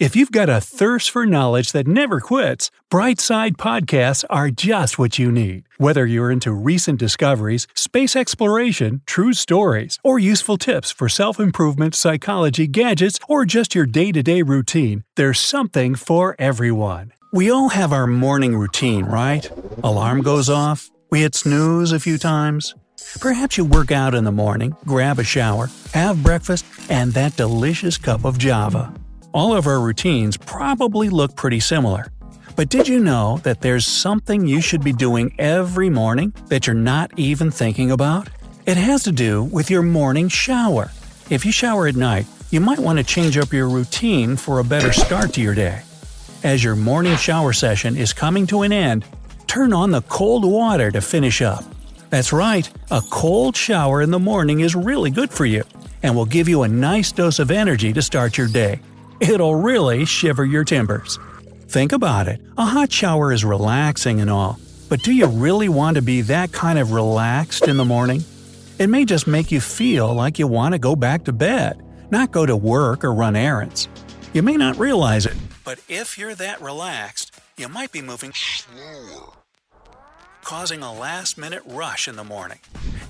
If you've got a thirst for knowledge that never quits, Brightside Podcasts are just what you need. Whether you're into recent discoveries, space exploration, true stories, or useful tips for self improvement, psychology, gadgets, or just your day to day routine, there's something for everyone. We all have our morning routine, right? Alarm goes off, we hit snooze a few times. Perhaps you work out in the morning, grab a shower, have breakfast, and that delicious cup of Java all of our routines probably look pretty similar. But did you know that there's something you should be doing every morning that you're not even thinking about? It has to do with your morning shower. If you shower at night, you might want to change up your routine for a better start to your day. As your morning shower session is coming to an end, turn on the cold water to finish up. That's right, a cold shower in the morning is really good for you and will give you a nice dose of energy to start your day. It'll really shiver your timbers. Think about it a hot shower is relaxing and all, but do you really want to be that kind of relaxed in the morning? It may just make you feel like you want to go back to bed, not go to work or run errands. You may not realize it, but if you're that relaxed, you might be moving slower, causing a last minute rush in the morning.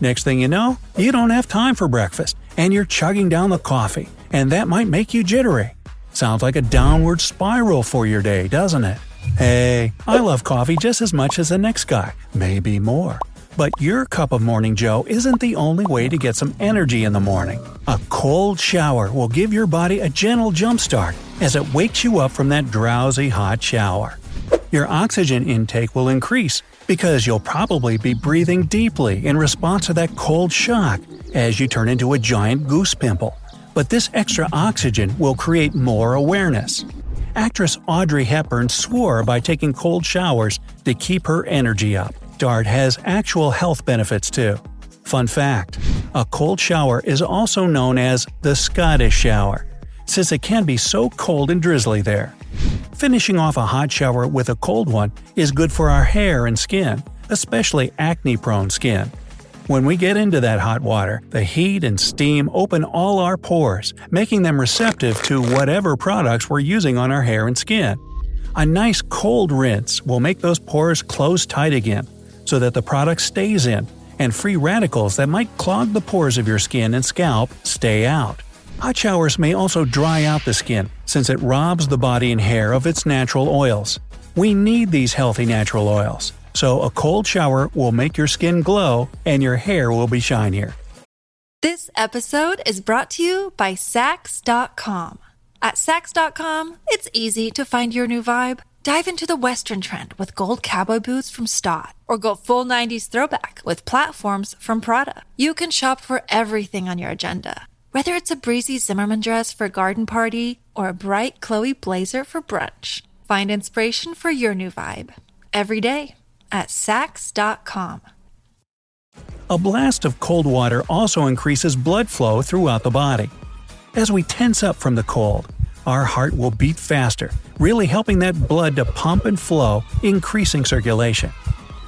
Next thing you know, you don't have time for breakfast, and you're chugging down the coffee, and that might make you jittery. Sounds like a downward spiral for your day, doesn't it? Hey, I love coffee just as much as the next guy, maybe more. But your cup of Morning Joe isn't the only way to get some energy in the morning. A cold shower will give your body a gentle jumpstart as it wakes you up from that drowsy hot shower. Your oxygen intake will increase because you'll probably be breathing deeply in response to that cold shock as you turn into a giant goose pimple but this extra oxygen will create more awareness. Actress Audrey Hepburn swore by taking cold showers to keep her energy up. DART has actual health benefits too. Fun fact a cold shower is also known as the Scottish shower, since it can be so cold and drizzly there. Finishing off a hot shower with a cold one is good for our hair and skin, especially acne prone skin. When we get into that hot water, the heat and steam open all our pores, making them receptive to whatever products we're using on our hair and skin. A nice cold rinse will make those pores close tight again, so that the product stays in, and free radicals that might clog the pores of your skin and scalp stay out. Hot showers may also dry out the skin, since it robs the body and hair of its natural oils. We need these healthy natural oils so a cold shower will make your skin glow and your hair will be shinier. This episode is brought to you by Saks.com. At Saks.com, it's easy to find your new vibe. Dive into the Western trend with gold cowboy boots from Staud, or go full 90s throwback with platforms from Prada. You can shop for everything on your agenda, whether it's a breezy Zimmermann dress for a garden party or a bright Chloe blazer for brunch. Find inspiration for your new vibe every day at Saks.com. A blast of cold water also increases blood flow throughout the body. As we tense up from the cold, our heart will beat faster, really helping that blood to pump and flow, increasing circulation.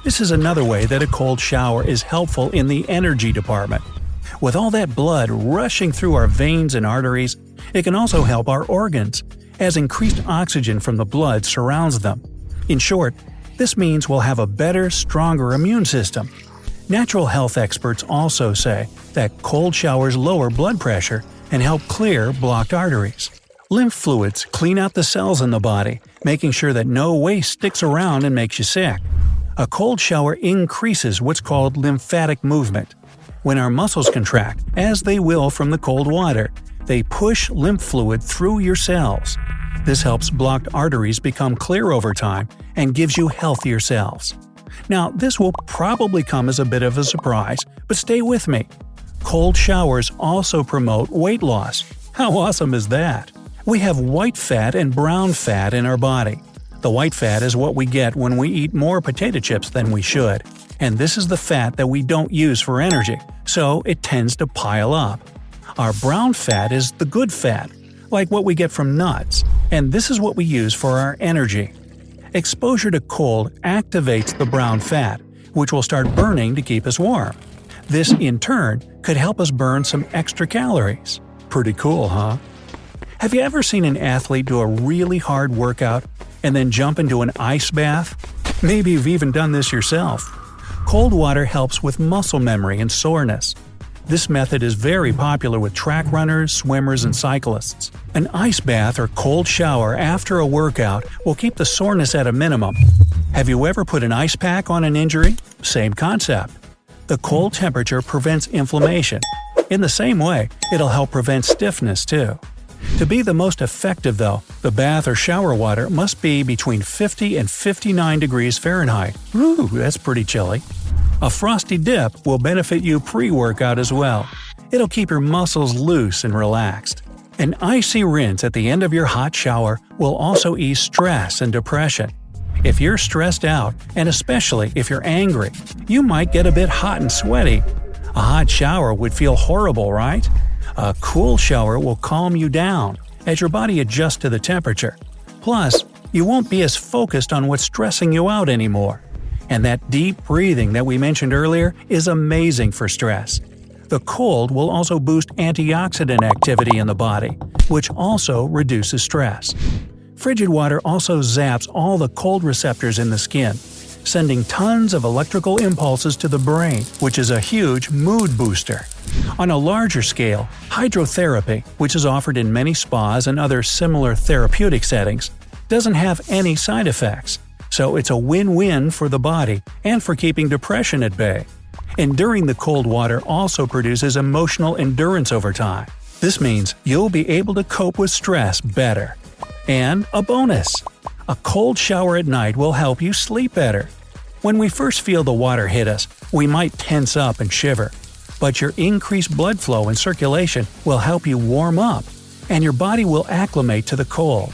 This is another way that a cold shower is helpful in the energy department. With all that blood rushing through our veins and arteries, it can also help our organs, as increased oxygen from the blood surrounds them. In short, this means we'll have a better, stronger immune system. Natural health experts also say that cold showers lower blood pressure and help clear blocked arteries. Lymph fluids clean out the cells in the body, making sure that no waste sticks around and makes you sick. A cold shower increases what's called lymphatic movement. When our muscles contract, as they will from the cold water, they push lymph fluid through your cells. This helps blocked arteries become clear over time and gives you healthier cells. Now, this will probably come as a bit of a surprise, but stay with me. Cold showers also promote weight loss. How awesome is that? We have white fat and brown fat in our body. The white fat is what we get when we eat more potato chips than we should, and this is the fat that we don't use for energy, so it tends to pile up. Our brown fat is the good fat, like what we get from nuts, and this is what we use for our energy. Exposure to cold activates the brown fat, which will start burning to keep us warm. This, in turn, could help us burn some extra calories. Pretty cool, huh? Have you ever seen an athlete do a really hard workout and then jump into an ice bath? Maybe you've even done this yourself. Cold water helps with muscle memory and soreness. This method is very popular with track runners, swimmers, and cyclists. An ice bath or cold shower after a workout will keep the soreness at a minimum. Have you ever put an ice pack on an injury? Same concept. The cold temperature prevents inflammation. In the same way, it'll help prevent stiffness too. To be the most effective, though, the bath or shower water must be between 50 and 59 degrees Fahrenheit. Ooh, that's pretty chilly. A frosty dip will benefit you pre workout as well. It'll keep your muscles loose and relaxed. An icy rinse at the end of your hot shower will also ease stress and depression. If you're stressed out, and especially if you're angry, you might get a bit hot and sweaty. A hot shower would feel horrible, right? A cool shower will calm you down as your body adjusts to the temperature. Plus, you won't be as focused on what's stressing you out anymore. And that deep breathing that we mentioned earlier is amazing for stress. The cold will also boost antioxidant activity in the body, which also reduces stress. Frigid water also zaps all the cold receptors in the skin, sending tons of electrical impulses to the brain, which is a huge mood booster. On a larger scale, hydrotherapy, which is offered in many spas and other similar therapeutic settings, doesn't have any side effects, so it's a win win for the body and for keeping depression at bay. Enduring the cold water also produces emotional endurance over time. This means you'll be able to cope with stress better. And a bonus! A cold shower at night will help you sleep better. When we first feel the water hit us, we might tense up and shiver. But your increased blood flow and circulation will help you warm up, and your body will acclimate to the cold.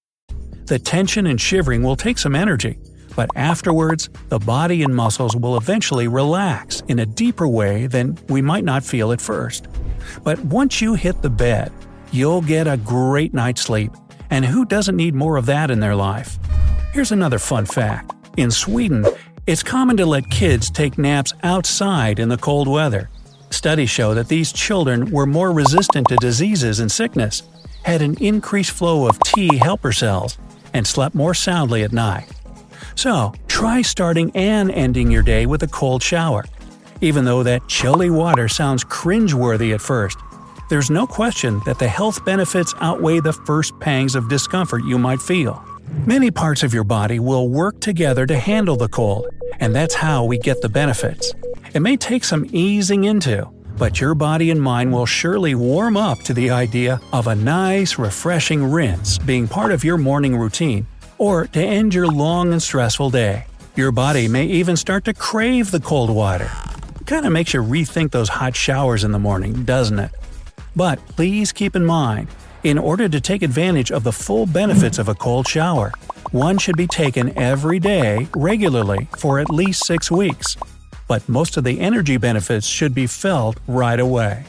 The tension and shivering will take some energy, but afterwards, the body and muscles will eventually relax in a deeper way than we might not feel at first. But once you hit the bed, you'll get a great night's sleep, and who doesn't need more of that in their life? Here's another fun fact. In Sweden, it's common to let kids take naps outside in the cold weather. Studies show that these children were more resistant to diseases and sickness, had an increased flow of T helper cells, and slept more soundly at night. So, try starting and ending your day with a cold shower. Even though that chilly water sounds cringeworthy at first, there's no question that the health benefits outweigh the first pangs of discomfort you might feel. Many parts of your body will work together to handle the cold, and that's how we get the benefits. It may take some easing into, but your body and mind will surely warm up to the idea of a nice, refreshing rinse being part of your morning routine, or to end your long and stressful day. Your body may even start to crave the cold water. Kinda makes you rethink those hot showers in the morning, doesn't it? But please keep in mind, in order to take advantage of the full benefits of a cold shower, one should be taken every day, regularly, for at least six weeks. But most of the energy benefits should be felt right away.